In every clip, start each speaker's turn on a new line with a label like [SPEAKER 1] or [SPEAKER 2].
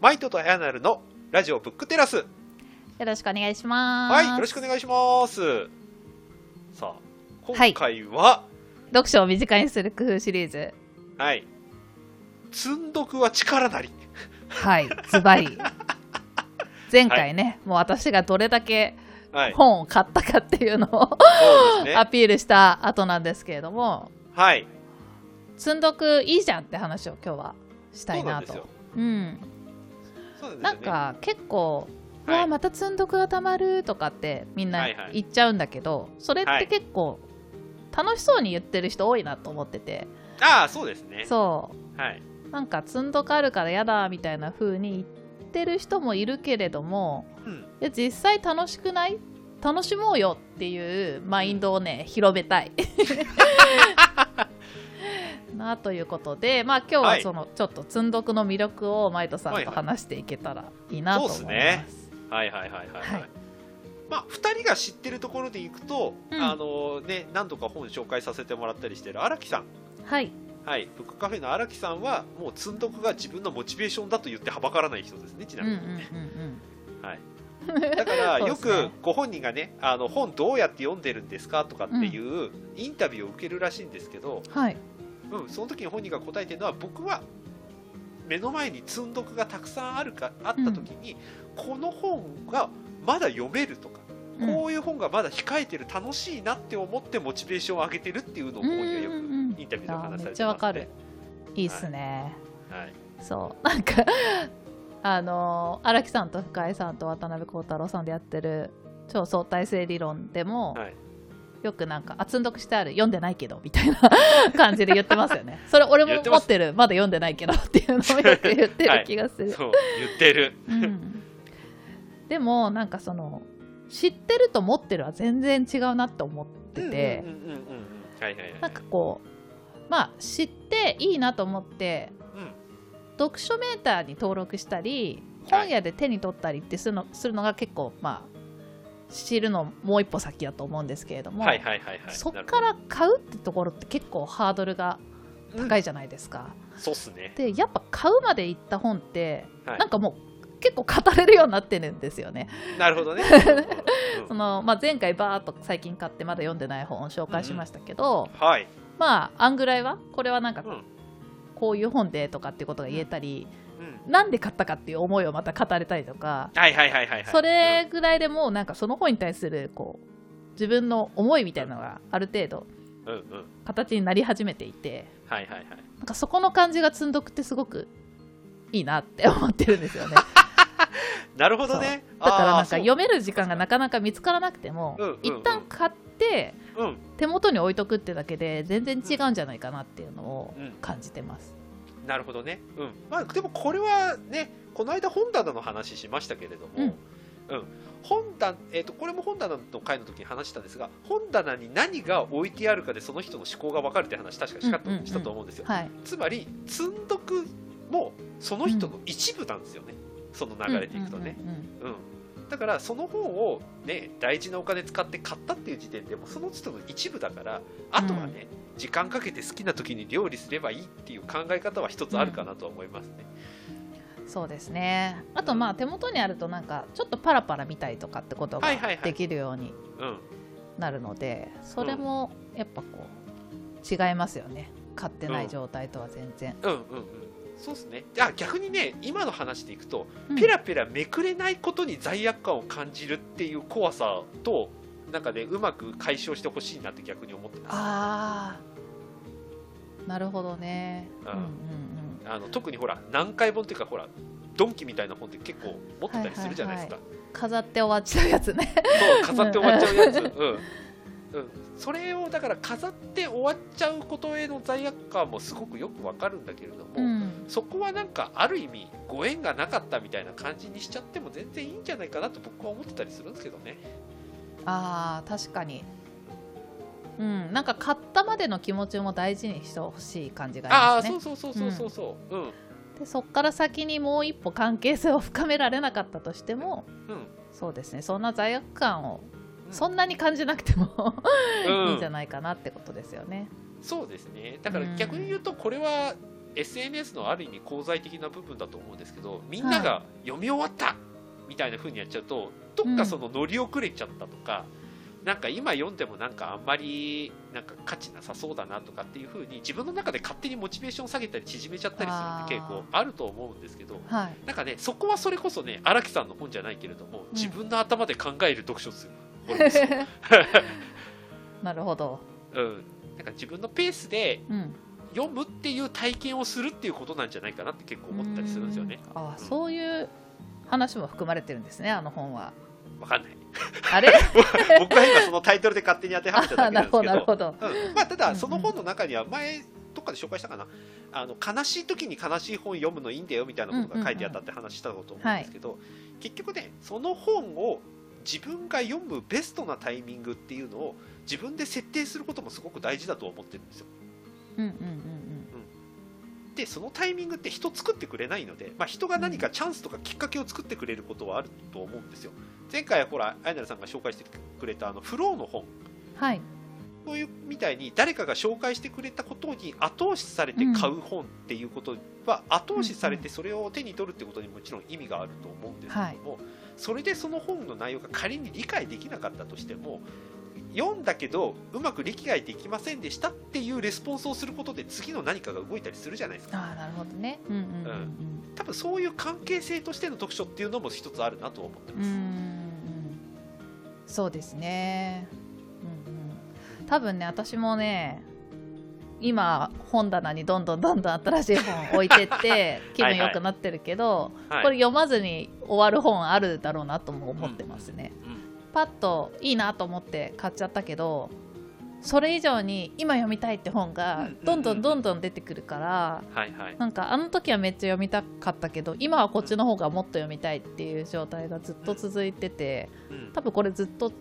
[SPEAKER 1] マイトとアヤナルのラジオブックテラス。
[SPEAKER 2] よろしくお願いします。
[SPEAKER 1] はい、よろしくお願いします。さあ、今回は、
[SPEAKER 2] 読書を身近にする工夫シリーズ。
[SPEAKER 1] はい、積んどくは力なり。
[SPEAKER 2] はい、ズバリ。前回ね、もう私がどれだけ
[SPEAKER 1] はい、
[SPEAKER 2] 本を買ったかっていうのを
[SPEAKER 1] ね。
[SPEAKER 2] アピールした後なんですけれども、
[SPEAKER 1] はい、
[SPEAKER 2] 積んどくいいじゃんって話を今日はしたいなと
[SPEAKER 1] そうなんね。
[SPEAKER 2] なんか結構、う
[SPEAKER 1] はい
[SPEAKER 2] わまた積んどくがたまるとかってみんな
[SPEAKER 1] はいはい
[SPEAKER 2] 言っちゃうんだけど、それって結構楽しそうに言ってる人多いなと思ってて、
[SPEAKER 1] ああ、そうですね。
[SPEAKER 2] そう
[SPEAKER 1] はい。
[SPEAKER 2] なんか積んどくあるから嫌だみたいな風に言ってる人もいるけれども
[SPEAKER 1] うん。
[SPEAKER 2] いや実際楽しくない？楽しもうよっていうマインドをね広めたい なということでまあ今日
[SPEAKER 1] は
[SPEAKER 2] はい。そのちょっと積んどくの魅力をマイトさんと
[SPEAKER 1] はいはい
[SPEAKER 2] 話していけたらいいなと思います、
[SPEAKER 1] そうっすね。はいはいはいはい、はい。
[SPEAKER 2] はい。
[SPEAKER 1] まあ、2人が知ってるところでいくと、
[SPEAKER 2] うん。
[SPEAKER 1] あのね、何度か本紹介させてもらったりしてる荒木さん、
[SPEAKER 2] はい。
[SPEAKER 1] はい、ブックカフェの荒木さんはもう積んどくが自分のモチベーションだと言ってはばからない人ですねちな
[SPEAKER 2] うんうん
[SPEAKER 1] みにね、
[SPEAKER 2] うん。
[SPEAKER 1] はい、だからよく ご本人がねあの本どうやって読んでるんですかとかっていうインタビューを受けるらしいんですけど、
[SPEAKER 2] うんはい
[SPEAKER 1] うん、その時に本人が答えてるのは僕は目の前に積んどくがたくさんあるかあった時に、この本がまだ読めるとか、
[SPEAKER 2] うん。
[SPEAKER 1] こういう本がまだ控えてる楽しいなって思ってモチベーションを上げてるっていうのを本人がよく
[SPEAKER 2] うんうんうん。
[SPEAKER 1] インタビューで話されてます、ね、
[SPEAKER 2] あーめっちゃわかる。いいっすね、
[SPEAKER 1] はい。
[SPEAKER 2] そう。なんか あの荒木さんと深井さんと渡辺幸太郎さんでやってる超相対性理論でも、
[SPEAKER 1] はい
[SPEAKER 2] よくなんかあ積んどくしてある読んでないけどみたいな 感じで言ってますよね。それ俺も持ってるまだ読んでないけどっていうのをよく言ってる気がする、
[SPEAKER 1] そう言ってる。
[SPEAKER 2] うん、でもなんかその知ってると持ってるは全然違うなって思ってて、なんかこうまあ知っていいなと思って
[SPEAKER 1] うん。
[SPEAKER 2] 読書メーターに登録したり
[SPEAKER 1] はい。
[SPEAKER 2] 本屋で手に取ったりってするの,、するのが結構まあ知るのもう一歩先だと思うんですけれども、
[SPEAKER 1] はいはいはいはい。
[SPEAKER 2] そっから買うってところって結構ハードルが高
[SPEAKER 1] い、
[SPEAKER 2] いじゃないですか。
[SPEAKER 1] うんそうっすね。
[SPEAKER 2] でやっぱ買うまで行った本って、
[SPEAKER 1] はい。
[SPEAKER 2] なんかもう結構語れるようになってるんですよね。
[SPEAKER 1] なるほどね、うん。うん
[SPEAKER 2] そのまあ、前回バーっと最近買ってまだ読んでない本を紹介しましたけど、
[SPEAKER 1] はい、
[SPEAKER 2] まああんぐらいはこれはなんか
[SPEAKER 1] うん。
[SPEAKER 2] こういう本でとかっていうことが言えたり、
[SPEAKER 1] うん、
[SPEAKER 2] なんで買ったかっていう思いをまた語れたりとか、
[SPEAKER 1] はいはいはいはいはい。
[SPEAKER 2] それぐらいでもうなんかその本に対するこう自分の思いみたいなのがある程度
[SPEAKER 1] うんうん。うん
[SPEAKER 2] 形になり始めていて
[SPEAKER 1] はいはいはい。
[SPEAKER 2] なんかそこの感じが積んどくってすごくいいなって思ってるんですよね。
[SPEAKER 1] なるほどね。
[SPEAKER 2] だからなんか読める時間がなかなか見つからなくても、
[SPEAKER 1] うんうんうん。
[SPEAKER 2] 一旦買って
[SPEAKER 1] うん。
[SPEAKER 2] 手元に置いとくってだけで全然違うんじゃないかなっていうのを
[SPEAKER 1] うん。
[SPEAKER 2] 感じてます、
[SPEAKER 1] なるほどね、うん。まあ、でもこれはねこの間本棚の話しましたけれども、
[SPEAKER 2] うん。
[SPEAKER 1] うん。本棚えー、とこれも本棚の回の時に話したんですが本棚に何が置いてあるかでその人の思考が分かるって話確かした,、
[SPEAKER 2] うんうんうん。
[SPEAKER 1] したと思うんですよ。
[SPEAKER 2] はい。
[SPEAKER 1] つまり積んどくもその人の一部なんですよね、その流れでいくとね、
[SPEAKER 2] うんうんうん。
[SPEAKER 1] うん、だからその本を、ね、大事なお金使って買ったっていう時点でもその人の一部だからあとはね、時間かけて好きな時に料理すればいいっていう考え方は一つあるかなとは思いますね。
[SPEAKER 2] そうですね。あとまあ手元にあるとなんかちょっとパラパラ見たりとかってことができるように
[SPEAKER 1] うん。
[SPEAKER 2] なるのでそれもやっぱこう違いますよね。買ってない状態とは全然、
[SPEAKER 1] うんうんうんそうですね。あ逆にね今の話でいくと、
[SPEAKER 2] うん。
[SPEAKER 1] ペラペラめくれないことに罪悪感を感じるっていう怖さとなんかねうまく解消してほしいなって逆に思ってます。
[SPEAKER 2] ああなるほどね。
[SPEAKER 1] うん。
[SPEAKER 2] うんうん
[SPEAKER 1] あの特にほら何回本っていうかほらドンキみたいな本って結構持ってたりするじゃないですか、
[SPEAKER 2] うん飾って終わっちゃうやつね。
[SPEAKER 1] そう飾って終わっちゃうやつ、うんうん、それをだから飾って終わっちゃうことへの罪悪感もすごくよくわかるんだけれども、
[SPEAKER 2] うん。
[SPEAKER 1] そこはなんかある意味ご縁がなかったみたいな感じにしちゃっても全然いいんじゃないかなと僕は思ってたりするんですけどね。
[SPEAKER 2] ああ確かに。うん。なんか買ったまでの気持ちも大事にしてほしい感じが
[SPEAKER 1] ああ
[SPEAKER 2] ありますね。
[SPEAKER 1] そうそうそうそうそうそう。うん。
[SPEAKER 2] でそっから先にもう一歩関係性を深められなかったとしても
[SPEAKER 1] うん。
[SPEAKER 2] そうですね。そんな罪悪感を
[SPEAKER 1] うん
[SPEAKER 2] そんなに感じなくても
[SPEAKER 1] うん。
[SPEAKER 2] いいんじゃないかなってことですよね。
[SPEAKER 1] そうですね。だから逆に言うとこれは、SNS のある意味功罪的な部分だと思うんですけどみんなが読み終わったみたいな風にやっちゃうとどっかその乗り遅れちゃったとか、なんか今読んでもなんかあんまりなんか価値なさそうだなとかっていう風に自分の中で勝手にモチベーションを下げたり縮めちゃったりするって傾向あると思うんですけど
[SPEAKER 2] はい。
[SPEAKER 1] なんかねそこはそれこそね荒木さんの本じゃないけれども自分の頭で考える読書すですよ、
[SPEAKER 2] なるほど、
[SPEAKER 1] うん、なんか自分のペースで
[SPEAKER 2] うん、
[SPEAKER 1] 読むっていう体験をするっていうことなんじゃないかなって結構思ったりするんですよね。
[SPEAKER 2] あ
[SPEAKER 1] うん。
[SPEAKER 2] そういう話も含まれてるんですねあの本は。
[SPEAKER 1] わかんない。
[SPEAKER 2] あれ？
[SPEAKER 1] 僕は今そのタイトルで勝手に当てはめただ
[SPEAKER 2] あ
[SPEAKER 1] けな
[SPEAKER 2] なん
[SPEAKER 1] ですけど。
[SPEAKER 2] どなるほど。
[SPEAKER 1] うん。まあ、ただその本の中には前どっかで紹介したかな。あの悲しい時に悲しい本読むのいいんだよみたいなことが書いてあったって話したこと思うんですけど、結局ねその本を自分が読むベストなタイミングっていうのを自分で設定することもすごく大事だと思ってるんですよ。
[SPEAKER 2] うんうんうん
[SPEAKER 1] でそのタイミングって人作ってくれないので、まあ、人が何かチャンスとかきっかけを作ってくれることはあると思うんですよ。前回ほらあやなるさんが紹介してくれたあのフローの本。
[SPEAKER 2] うんはい。
[SPEAKER 1] そういうみたいに誰かが紹介してくれたことに後押しされて買う本っていうことは後押しされてそれを手に取るってことにもちろん意味があると思うんですけども、それでその本の内容が仮に理解できなかったとしても読んだけどうまく理解できませんでしたっていうレスポンスをすることで次の何かが動いたりするじゃないですか。
[SPEAKER 2] ああなるほどね。うんうんうん
[SPEAKER 1] 多分そういう関係性としての読書っていうのも一つあるなと思ってます。
[SPEAKER 2] ん。そうですね。うんうん。多分ね私もね今本棚にどんどんどんどん新しい本置いてって気分良くなってるけど
[SPEAKER 1] はい
[SPEAKER 2] これ読まずに終わる本あるだろうなとも思ってますね、
[SPEAKER 1] うん。
[SPEAKER 2] パッといいなと思って買っちゃったけどそれ以上に今読みたいって本がどんどんどんどん出てくるからなんかあの時はめっちゃ読みたかったけど今はこっちの方がもっと読みたいっていう状態がずっと続いてて
[SPEAKER 1] うん。
[SPEAKER 2] 多分これずっと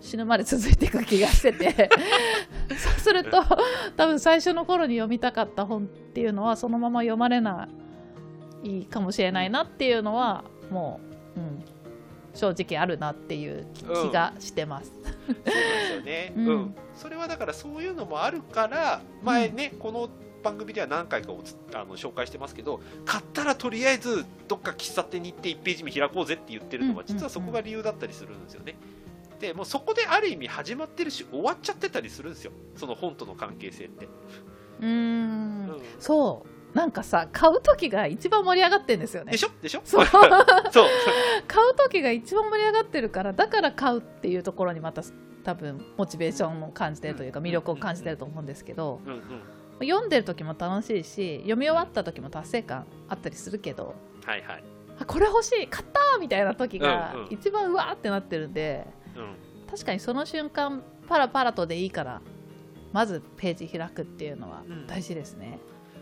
[SPEAKER 2] 死ぬまで続いていく気がしてて。そうすると多分最初の頃に読みたかった本っていうのはそのまま読まれないかもしれないなっていうのはもう、うん、正直あるなっていう気
[SPEAKER 1] うん
[SPEAKER 2] がしてます。
[SPEAKER 1] そうなんですよね、
[SPEAKER 2] う
[SPEAKER 1] うん。んそれはだからそういうのもあるから前ね、この番組では何回かおつあの紹介してますけど買ったらとりあえずどっか喫茶店に行って1ページ目開こうぜって言ってるのは
[SPEAKER 2] うんうんうん。
[SPEAKER 1] 実はそこが理由だったりするんですよね。でもうそこである意味始まってるし終わっちゃってたりするんですよ。その本との関係性って。
[SPEAKER 2] うーん。
[SPEAKER 1] うん。
[SPEAKER 2] そう。なんかさ買う時が一番盛り上がってんですよね。
[SPEAKER 1] でしょ？でしょ？
[SPEAKER 2] そう。
[SPEAKER 1] そう。
[SPEAKER 2] 買う時が一番盛り上がってるからだから買うっていうところにまた多分モチベーションを感じてるというか
[SPEAKER 1] うん
[SPEAKER 2] 魅力を感じてると思うんですけど
[SPEAKER 1] うんうん。
[SPEAKER 2] 読んでる時も楽しいし読み終わった時も達成感あったりするけど
[SPEAKER 1] はいはい、
[SPEAKER 2] あこれ欲しい買ったーみたいな時が
[SPEAKER 1] うんうん。
[SPEAKER 2] 一番うわーってなってるんで
[SPEAKER 1] うん、
[SPEAKER 2] 確かにその瞬間パラパラとでいいからまずページ開くっていうのは
[SPEAKER 1] うん。
[SPEAKER 2] 大事ですね。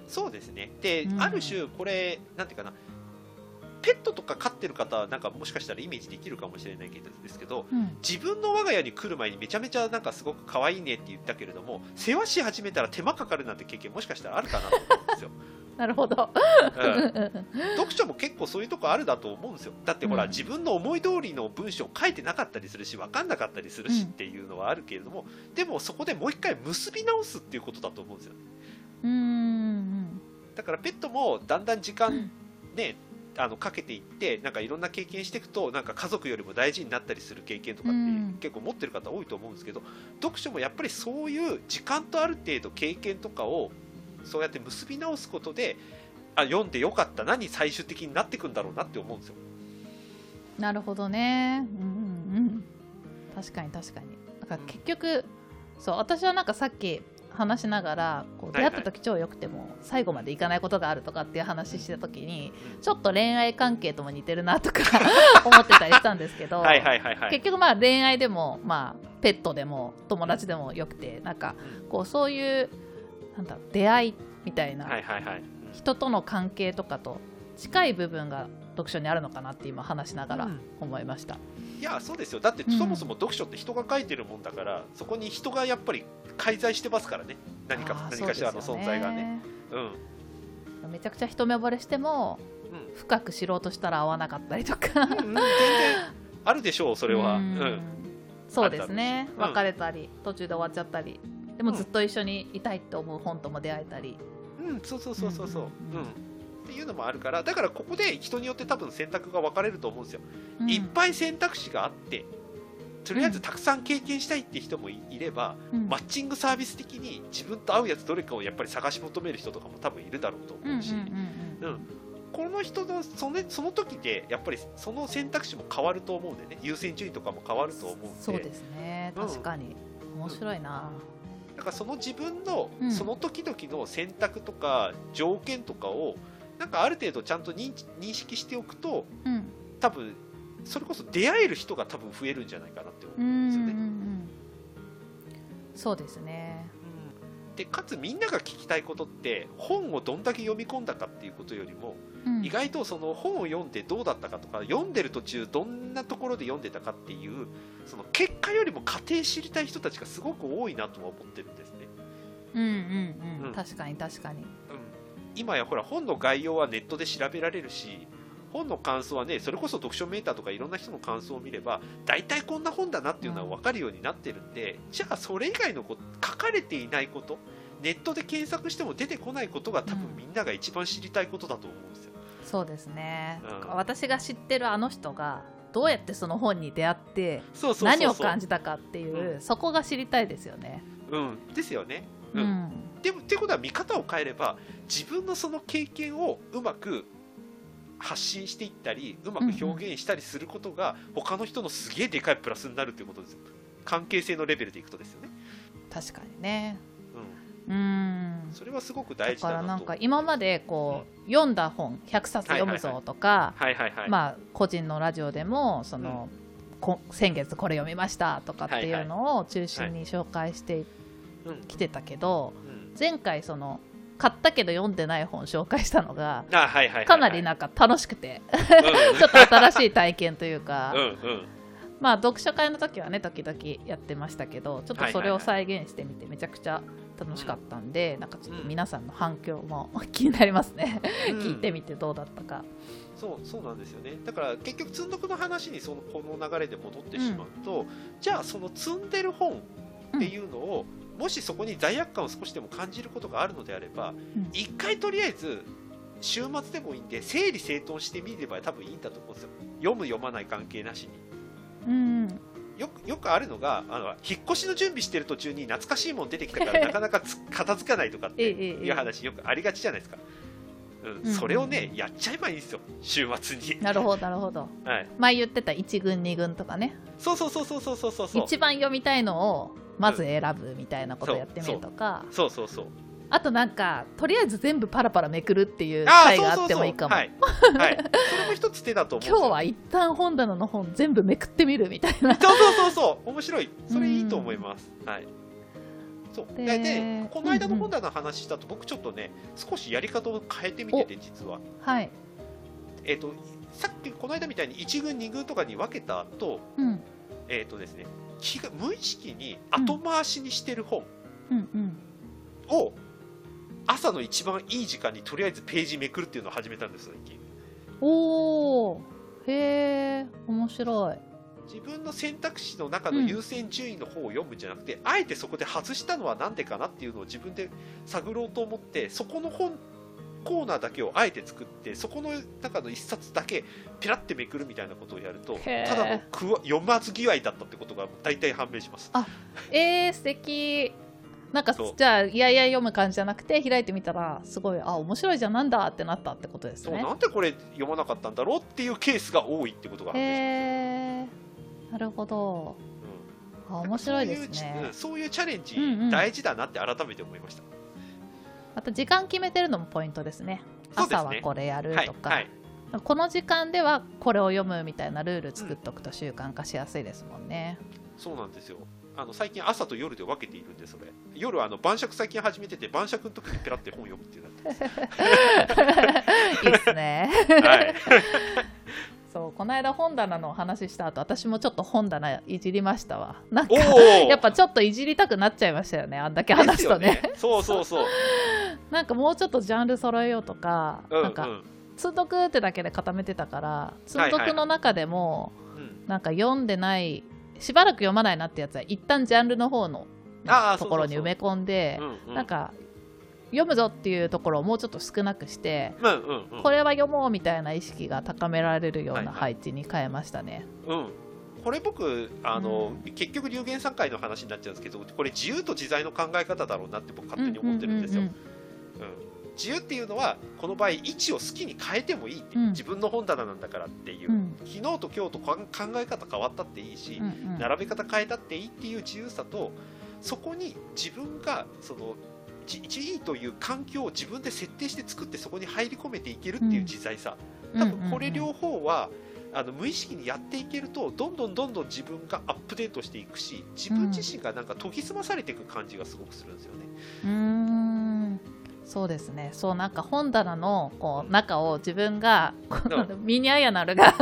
[SPEAKER 1] そうですね。で、
[SPEAKER 2] うん。
[SPEAKER 1] ある種これなんていうかなペットとか飼ってる方はなんかもしかしたらイメージできるかもしれないけどですけど
[SPEAKER 2] うん。
[SPEAKER 1] 自分の我が家に来る前にめちゃめちゃなんかすごく可愛いねって言ったけれども世話し始めたら手間かかるなんて経験もしかしたらあるかなと思うんですよ、
[SPEAKER 2] なるほど。
[SPEAKER 1] うん、読書も結構そういうとこあるだと思うんですよ。だってほら、
[SPEAKER 2] うん。
[SPEAKER 1] 自分の思い通りの文章を書いてなかったりするし分かんなかったりするし
[SPEAKER 2] うん
[SPEAKER 1] っていうのはあるけれども、でもそこでもう一回結び直すっていうことだと思うんですよ。
[SPEAKER 2] うーん。
[SPEAKER 1] だからペットもだんだん時間ね、あのかけていってなんかいろんな経験していくとなんか家族よりも大事になったりする経験とかって
[SPEAKER 2] うん
[SPEAKER 1] 結構持ってる方多いと思うんですけど読書もやっぱりそういう時間とある程度経験とかをそうやって結び直すことであ読んでよかったなに最終的になっていくんだろうなって思うんですよ。
[SPEAKER 2] なるほどね。うんうんうん。確かに確かに。だから結局、そう私はなんかさっき話しながらこう出会った時超良くても最後までいかないことがあるとかっていう話してた時にちょっと恋愛関係とも似てるなとか 思ってたりしたんですけど。結局まあ恋愛でもまあペットでも友達でもよくてなんかこうそういうなんだ出会いみたいな。人との関係とかと近い部分が読書にあるのかなって今話しながら
[SPEAKER 1] うん
[SPEAKER 2] 思いました。
[SPEAKER 1] いやそうですよ。だって
[SPEAKER 2] うん。
[SPEAKER 1] そもそも読書って人が書いてるもんだから、そこに人がやっぱり介在してますからね。何か何かしらの存在がね。うん。
[SPEAKER 2] めちゃくちゃ一目惚れしても、
[SPEAKER 1] うん。
[SPEAKER 2] 深く知ろうとしたら合わなかったりとか。
[SPEAKER 1] うんうん全然あるでしょうそれは。う
[SPEAKER 2] うん。
[SPEAKER 1] ん
[SPEAKER 2] そうですね。別れたり、途中で終わっちゃったり。でもずっと一緒にいたいと思う本とも出会えたり、
[SPEAKER 1] うん、そうそうそうそうそう、
[SPEAKER 2] う
[SPEAKER 1] うんんっていうのもあるからだからここで人によって多分選択が分かれると思うんですよ、
[SPEAKER 2] うん。
[SPEAKER 1] いっぱい選択肢があってとりあえずたくさん経験したいって人もいいれば、
[SPEAKER 2] うん。
[SPEAKER 1] マッチングサービス的に自分と合うやつどれかをやっぱり探し求める人とかも多分いるだろうと思うし、
[SPEAKER 2] うん
[SPEAKER 1] うんこの人のそのその時でやっぱりその選択肢も変わると思うんでね。優先順位とかも変わると思うんで。
[SPEAKER 2] そうですね。
[SPEAKER 1] うん。
[SPEAKER 2] 確かに、面白いな、
[SPEAKER 1] だからその自分の
[SPEAKER 2] うん。
[SPEAKER 1] その時々の選択とか条件とかをなんかある程度ちゃんと認知認識しておくと
[SPEAKER 2] うん。
[SPEAKER 1] 多分それこそ出会える人が多分増えるんじゃないかなって思
[SPEAKER 2] う
[SPEAKER 1] うんんですよね。
[SPEAKER 2] うんうんそうですね。
[SPEAKER 1] でかつみんなが聞きたいことって本をどんだけ読み込んだかっていうことよりも、
[SPEAKER 2] うん。
[SPEAKER 1] 意外とその本を読んでどうだったかとか読んでる途中どんなところで読んでたかっていうその結果よりも過程知りたい人たちがすごく多いなとは思ってるんですね。
[SPEAKER 2] うんうんうん、
[SPEAKER 1] うん。
[SPEAKER 2] 確かに確かに。
[SPEAKER 1] うん、今やほら本の概要はネットで調べられるし本の感想はねそれこそ読書メーターとかいろんな人の感想を見れば大体こんな本だなっていうのは分かるようになってるんで、じゃあそれ以外のこと書かれていないことネットで検索しても出てこないことが多分
[SPEAKER 2] うん。
[SPEAKER 1] みんなが一番知りたいことだと思うんですよ。
[SPEAKER 2] そうですね、
[SPEAKER 1] うん。
[SPEAKER 2] 私が知ってるあの人がどうやってその本に出会って何を感じたかっていう、
[SPEAKER 1] う
[SPEAKER 2] そこが知りたいですよね。
[SPEAKER 1] うん、ですよね。
[SPEAKER 2] う、
[SPEAKER 1] うん。んでもってことは見方を変えれば自分のその経験をうまく発信していったりうまく表現したりすることが他の人のすげえでかいプラスになるということですよ関係性のレベルでいくとですよね、
[SPEAKER 2] 確かにね。
[SPEAKER 1] う
[SPEAKER 2] うん。
[SPEAKER 1] ん、それはすごく
[SPEAKER 2] だ
[SPEAKER 1] 大事だ
[SPEAKER 2] からなんか今までこう読んだ本100冊読むぞとか、
[SPEAKER 1] はいはいはい、
[SPEAKER 2] まあ個人のラジオでもその、こ先月これ読みましたとかっていうのを中心に紹介して
[SPEAKER 1] うん
[SPEAKER 2] きてたけど、
[SPEAKER 1] うん。
[SPEAKER 2] 前回その買ったけど読んでない本紹介したのがかなりなんか楽しくて
[SPEAKER 1] うん。
[SPEAKER 2] ちょっと新しい体験というか、
[SPEAKER 1] うんうん
[SPEAKER 2] まあ読書会の時はね時々やってましたけどちょっとそれを再現してみてめちゃくちゃ楽しかったんで、なんかちょっと皆さんの反響も 気になりますね、
[SPEAKER 1] うん。
[SPEAKER 2] 聞いてみてどうだったか。
[SPEAKER 1] そうそうなんですよね。だから結局積んどくの話にそのこの流れで戻ってしまうと、じゃあその積んでる本っていうのを、もしそこに罪悪感を少しでも感じることがあるのであれば、1回とりあえず週末でもいいんで整理整頓してみれば多分いいんだと思うんですよ。読む読まない関係なしに、
[SPEAKER 2] うん、
[SPEAKER 1] よよくあるのがあの引っ越しの準備してる途中に懐かしいもん出てきたから なかなか片付かないとかっていう話よくありがちじゃないですか、うん、それをね、やっちゃえばいいんですよ週末に。
[SPEAKER 2] なるほどなるほど、
[SPEAKER 1] はい、
[SPEAKER 2] 前言ってた1軍2軍とかね。
[SPEAKER 1] そうそうそうそうそうそうそう。
[SPEAKER 2] 一番読みたいのをまず選ぶみたいなことをやってみるとか、
[SPEAKER 1] そう。そうそう
[SPEAKER 2] あとなんかとりあえず全部パラパラめくるっていう回があってもいいかも。
[SPEAKER 1] はい、はい、それも一つ手だと思う
[SPEAKER 2] 今日は一旦本棚の本全部めくってみるみたいな。
[SPEAKER 1] そうそうそうそう。面白い。それいいと思います、はい。そう。
[SPEAKER 2] で
[SPEAKER 1] ででこの間の
[SPEAKER 2] うんうん
[SPEAKER 1] 本棚の話したと僕ちょっとね少しやり方を変えてみてて実は。
[SPEAKER 2] はい。
[SPEAKER 1] えっ、とさっきこの間みたいに1軍2軍とかに分けた後
[SPEAKER 2] うん。
[SPEAKER 1] えっ、とですね気が無意識に後回しにしてる本
[SPEAKER 2] うんうん。
[SPEAKER 1] を、朝の一番いい時間にとりあえずページめくるっていうのを始めたんです最近。
[SPEAKER 2] おおへえ面白い。
[SPEAKER 1] 自分の選択肢の中の優先順位の方を読むんじゃなくて、あえてそこで外したのは何でかなっていうのを自分で探ろうと思ってそこの本コーナーだけをあえて作ってそこの中の一冊だけペラってめくるみたいなことをやるとただのくわ読まず嫌いだったってことが大体判明します。
[SPEAKER 2] えー、素敵。なんかじゃあいやいや読む感じじゃなくて開いてみたらすごいあ面白いじゃんなんだってなったってことですね。
[SPEAKER 1] そうなんでこれ読まなかったんだろうっていうケースが多いってことが判明します、
[SPEAKER 2] なるほど。
[SPEAKER 1] うん。
[SPEAKER 2] あ面白いですね。
[SPEAKER 1] うんそういうチャレンジ
[SPEAKER 2] うんうん。
[SPEAKER 1] 大事だなって改めて思いました、
[SPEAKER 2] また時間決めてるのもポイントですね。朝はこれやる
[SPEAKER 1] はい
[SPEAKER 2] とか、
[SPEAKER 1] はい
[SPEAKER 2] この時間ではこれを読むみたいなルール作っとくと習慣化しやすいですもんね、
[SPEAKER 1] そうなんですよ。あの最近朝と夜で分けているんでそれ夜はあの晩酌最近始めてて晩酌の時にペラって本読むっていうのやって。
[SPEAKER 2] いいですね。
[SPEAKER 1] はい。
[SPEAKER 2] そうこの間本棚の話した後私もちょっと本棚いじりましたわ。なんか
[SPEAKER 1] おお
[SPEAKER 2] やっぱちょっといじりたくなっちゃいましたよねあんだけ話すとね。
[SPEAKER 1] ですよそうそうそう
[SPEAKER 2] なんかもうちょっとジャンル揃えようとか、
[SPEAKER 1] うん
[SPEAKER 2] なんか積んどくってだけで固めてたから積んどくの中でも、
[SPEAKER 1] うんうん。
[SPEAKER 2] なんか読んでないしばらく読まないなってやつは一旦ジャンルの方のところに埋め込んで
[SPEAKER 1] うんうん。
[SPEAKER 2] なんか読むぞっていうところをもうちょっと少なくして
[SPEAKER 1] うんうんうん。
[SPEAKER 2] これは読もうみたいな意識が高められるような
[SPEAKER 1] はいはい。
[SPEAKER 2] 配置に変えましたね。
[SPEAKER 1] うん、これ僕あの、結局流言さん会の話になっちゃうんですけどこれ自由と自在の考え方だろうなって僕勝手に思ってるんですよ、
[SPEAKER 2] う
[SPEAKER 1] うん自由っていうのはこの場合位置を好きに変えてもいいって、
[SPEAKER 2] うん。
[SPEAKER 1] 自分の本棚なんだからっていう、
[SPEAKER 2] うん。うん
[SPEAKER 1] 昨日と今日と考え方変わったっていいし、
[SPEAKER 2] うんうん。
[SPEAKER 1] 並べ方変えたっていいっていう自由さとそこに自分がそのじいいという環境を自分で設定して作ってそこに入り込めていけるっていう自在さ、多分これ両方は、あの無意識にやっていけるとどんどんどんどん自分がアップデートしていくし自分自身がなんか研ぎ澄まされていく感じがすごくするんですよね。
[SPEAKER 2] そうですね。そうなんか本棚のこう中を自分がこのミニアヤナルが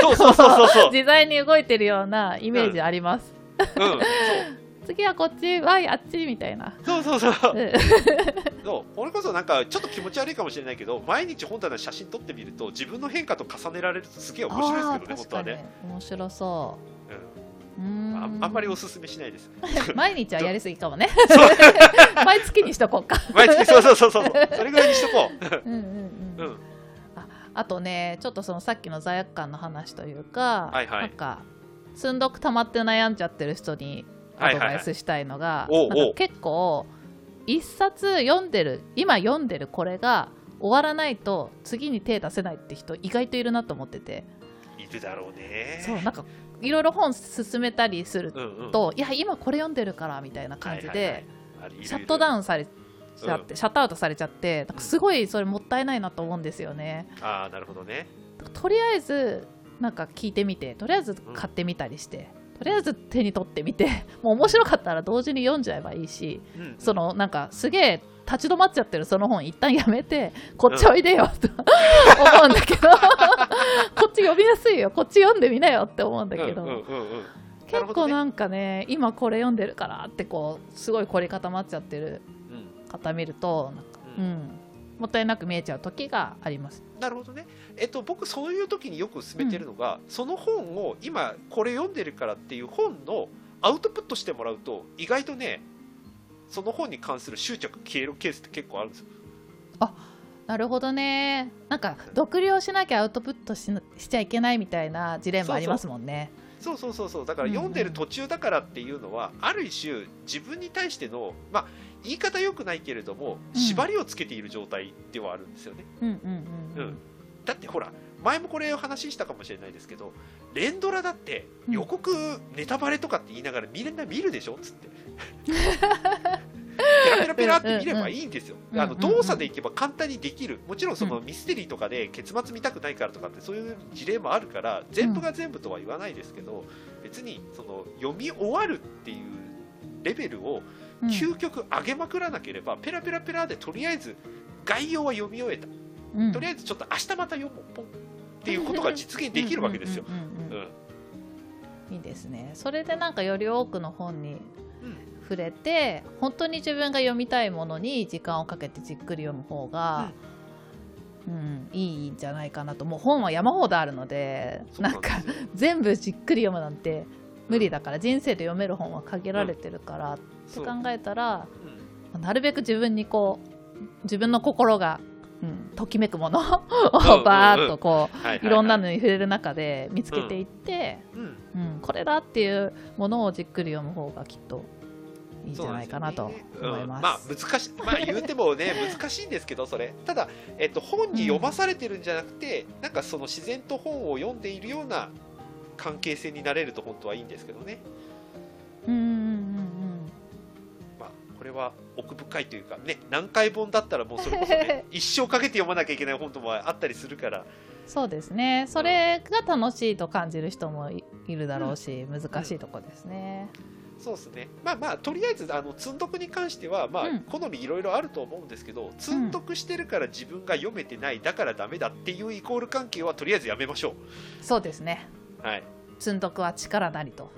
[SPEAKER 1] そうそうそうそう。そう。
[SPEAKER 2] 自在に動いてるようなイメージあります、
[SPEAKER 1] うん、
[SPEAKER 2] 次はこっちわいあっちみたいな。
[SPEAKER 1] そうそうそう。そう
[SPEAKER 2] うん。
[SPEAKER 1] そう。これこそなんかちょっと気持ち悪いかもしれないけど毎日本棚の写真撮ってみると自分の変化と重ねられるとすげえ面白いですけどね本当はね、
[SPEAKER 2] 面白そ
[SPEAKER 1] うああんまりおすすめしないです。
[SPEAKER 2] 毎日はやりすぎかもね。毎月にしとこうか。
[SPEAKER 1] 毎月そうそうそうそう。それぐらいにしとこう。
[SPEAKER 2] うんうん
[SPEAKER 1] う
[SPEAKER 2] うん。
[SPEAKER 1] ん
[SPEAKER 2] あとねちょっとそのさっきの罪悪感の話というか、
[SPEAKER 1] はいはい。
[SPEAKER 2] なんか積んどく溜まって悩んじゃってる人にアドバイスしたいのが結構一冊読んでる今読んでるこれが終わらないと次に手出せないって人意外といるなと思ってて
[SPEAKER 1] いるだろうね。
[SPEAKER 2] そうなんかいろいろ本勧めたりする
[SPEAKER 1] うんうん。
[SPEAKER 2] と、いや今これ読んでるからみたいな感じで、
[SPEAKER 1] はいはいはい
[SPEAKER 2] シャットダウンされちゃって、シャットアウトされちゃってなんかすごいそれもったいないなと思うんですよね。
[SPEAKER 1] ああなるほどね。
[SPEAKER 2] とりあえずなんか聞いてみてとりあえず買ってみたりして、とりあえず手に取ってみてもう面白かったら同時に読んじゃえばいいし
[SPEAKER 1] うん
[SPEAKER 2] そのなんかすげえ立ち止まっちゃってる。その本一旦やめてこっちおいでよと、思うんだけど。こっち読みやすいよ。こっち読んでみなよって思うんだけど、
[SPEAKER 1] うんうんうんうん。
[SPEAKER 2] 結構なんかね今これ読んでるからってこうすごい凝り固まっちゃってる
[SPEAKER 1] うん。
[SPEAKER 2] 方見るとなん。か、
[SPEAKER 1] う
[SPEAKER 2] うん。ん、もったいなく見えちゃう時があります。
[SPEAKER 1] なるほどね。えっと、僕そういう時によく勧めてるのが、その本を今これ読んでるからっていう本のアウトプットしてもらうと意外とねその本に関する執着消えるケースって結構あるんですよ。
[SPEAKER 2] なるほどね。なんか読了しなきゃアウトプットしなしちゃいけないみたいな事例もありますもんね。
[SPEAKER 1] そうそうそうそう。だから
[SPEAKER 2] うんうん。
[SPEAKER 1] 読んでる途中だからっていうのは、ある一種自分に対してのまあ言い方良くないけれども
[SPEAKER 2] うん。
[SPEAKER 1] 縛りをつけている状態ではあるんですよね。
[SPEAKER 2] うんうんうん。
[SPEAKER 1] うん。だってほら前もこれお話ししたかもしれないですけど連ドラだって予告ネタバレとかって言いながらみんな見るでしょ？っつって。ペラペラペラって見ればいいんですよ、あの動作でいけば簡単にできる。もちろんそのミステリーとかで結末見たくないからとかってそういう事例もあるから全部が全部とは言わないですけど別にその読み終わるっていうレベルを
[SPEAKER 2] うん。
[SPEAKER 1] 究極上げまくらなければペラペラペラでとりあえず概要は読み終えた。
[SPEAKER 2] うん。
[SPEAKER 1] とりあえずちょっと明日また読もう。ポンっていうことが実現できるわけですよ。
[SPEAKER 2] うんうんうんうん
[SPEAKER 1] うん
[SPEAKER 2] いいですね。それでなんかより多くの本に
[SPEAKER 1] うん。
[SPEAKER 2] 触れて本当に自分が読みたいものに時間をかけてじっくり読む方が、うん。いいんじゃないかなと。もう本は山ほどあるのでなんか全部じっくり読むなんて無理だから人生で読める本は限られてるからって考えたら
[SPEAKER 1] うん。
[SPEAKER 2] なるべく自分にこう自分の心が、うん、ときめくものを
[SPEAKER 1] うん。
[SPEAKER 2] バーッとこ
[SPEAKER 1] う
[SPEAKER 2] いろんなのに触れる中で見つけていって、
[SPEAKER 1] うん。
[SPEAKER 2] うん、これだっていうものをじっくり読む方がきっといいんじゃないかなと思います。
[SPEAKER 1] うん。まあ難しいまあ言うてもね 難しいんですけどそれ。ただ、えっと、本に読まされてるんじゃなくて、なんかその自然と本を読んでいるような関係性になれると本当はいいんですけどね。
[SPEAKER 2] うん
[SPEAKER 1] れは奥深いというかね何回本だったらもうそれこそね 一生かけて読まなきゃいけない本ともあったりするから。
[SPEAKER 2] そうですね。それが楽しいと感じる人もいいるだろうし、難しいとこですね。
[SPEAKER 1] そうですね。まあまあとりあえずあの積んどくに関してはまあ、
[SPEAKER 2] うん。
[SPEAKER 1] 好みいろいろあると思うんですけど積んどくしてるから自分が読めてないだからダメだっていうイコール関係はとりあえずやめましょ
[SPEAKER 2] そうですね。
[SPEAKER 1] うはい。
[SPEAKER 2] 積んどくは力なりと、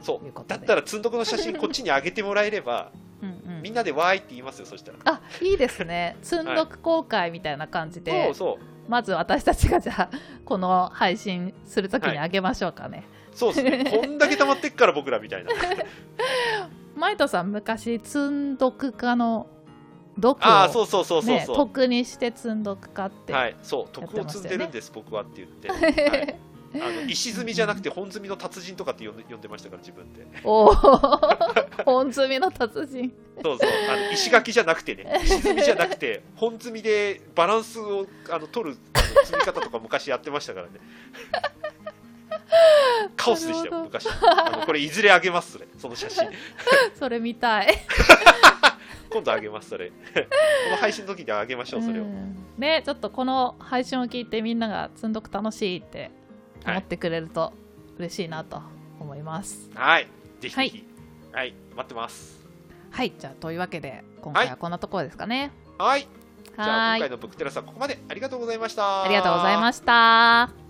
[SPEAKER 1] そ
[SPEAKER 2] いうことで。
[SPEAKER 1] う。だったら積んどくの写真こっちに上げてもらえれば
[SPEAKER 2] うんうん。
[SPEAKER 1] みんなでわーいって言いますよそしたら。
[SPEAKER 2] あいいですね。積んどく公開みたいな感じで、
[SPEAKER 1] そうそう。
[SPEAKER 2] まず私たちがじゃあこの配信するときにあげましょうかね、
[SPEAKER 1] そうですね。こんだけ溜まってっから僕らみたいな。
[SPEAKER 2] マイトさん昔積んどく家の読
[SPEAKER 1] ああそ
[SPEAKER 2] を
[SPEAKER 1] うそうそうそう
[SPEAKER 2] ね
[SPEAKER 1] そう、
[SPEAKER 2] 得にして積んどく家って、
[SPEAKER 1] はい。そう。
[SPEAKER 2] やっ
[SPEAKER 1] 徳を積んでるんです、僕はって言って、はい、あの石積みじゃなくて本積みの達人とかって呼んで呼んでましたから自分で。
[SPEAKER 2] おお 本積みの達人。
[SPEAKER 1] そうそう。あの石垣じゃなくてね。石積みじゃなくて本積みでバランスをあの取るあの積み方とか昔やってましたからね。カオスでしたよ昔。あのこれいずれあげますそれ。その写真。
[SPEAKER 2] それ見たい。
[SPEAKER 1] 今度あげますそれ。この配信の時にあげましょうそれを、
[SPEAKER 2] うん。ねちょっとこの配信を聞いてみんなが積んどく楽しいって思ってくれると嬉しいなと思います。
[SPEAKER 1] はい。ぜひぜひ。はい、待ってます。
[SPEAKER 2] はい。じゃあというわけで今回はこんなところですかね。
[SPEAKER 1] はい。じゃあ今回のブックテラスはここまで。ありがとうございました。
[SPEAKER 2] ありがとうございました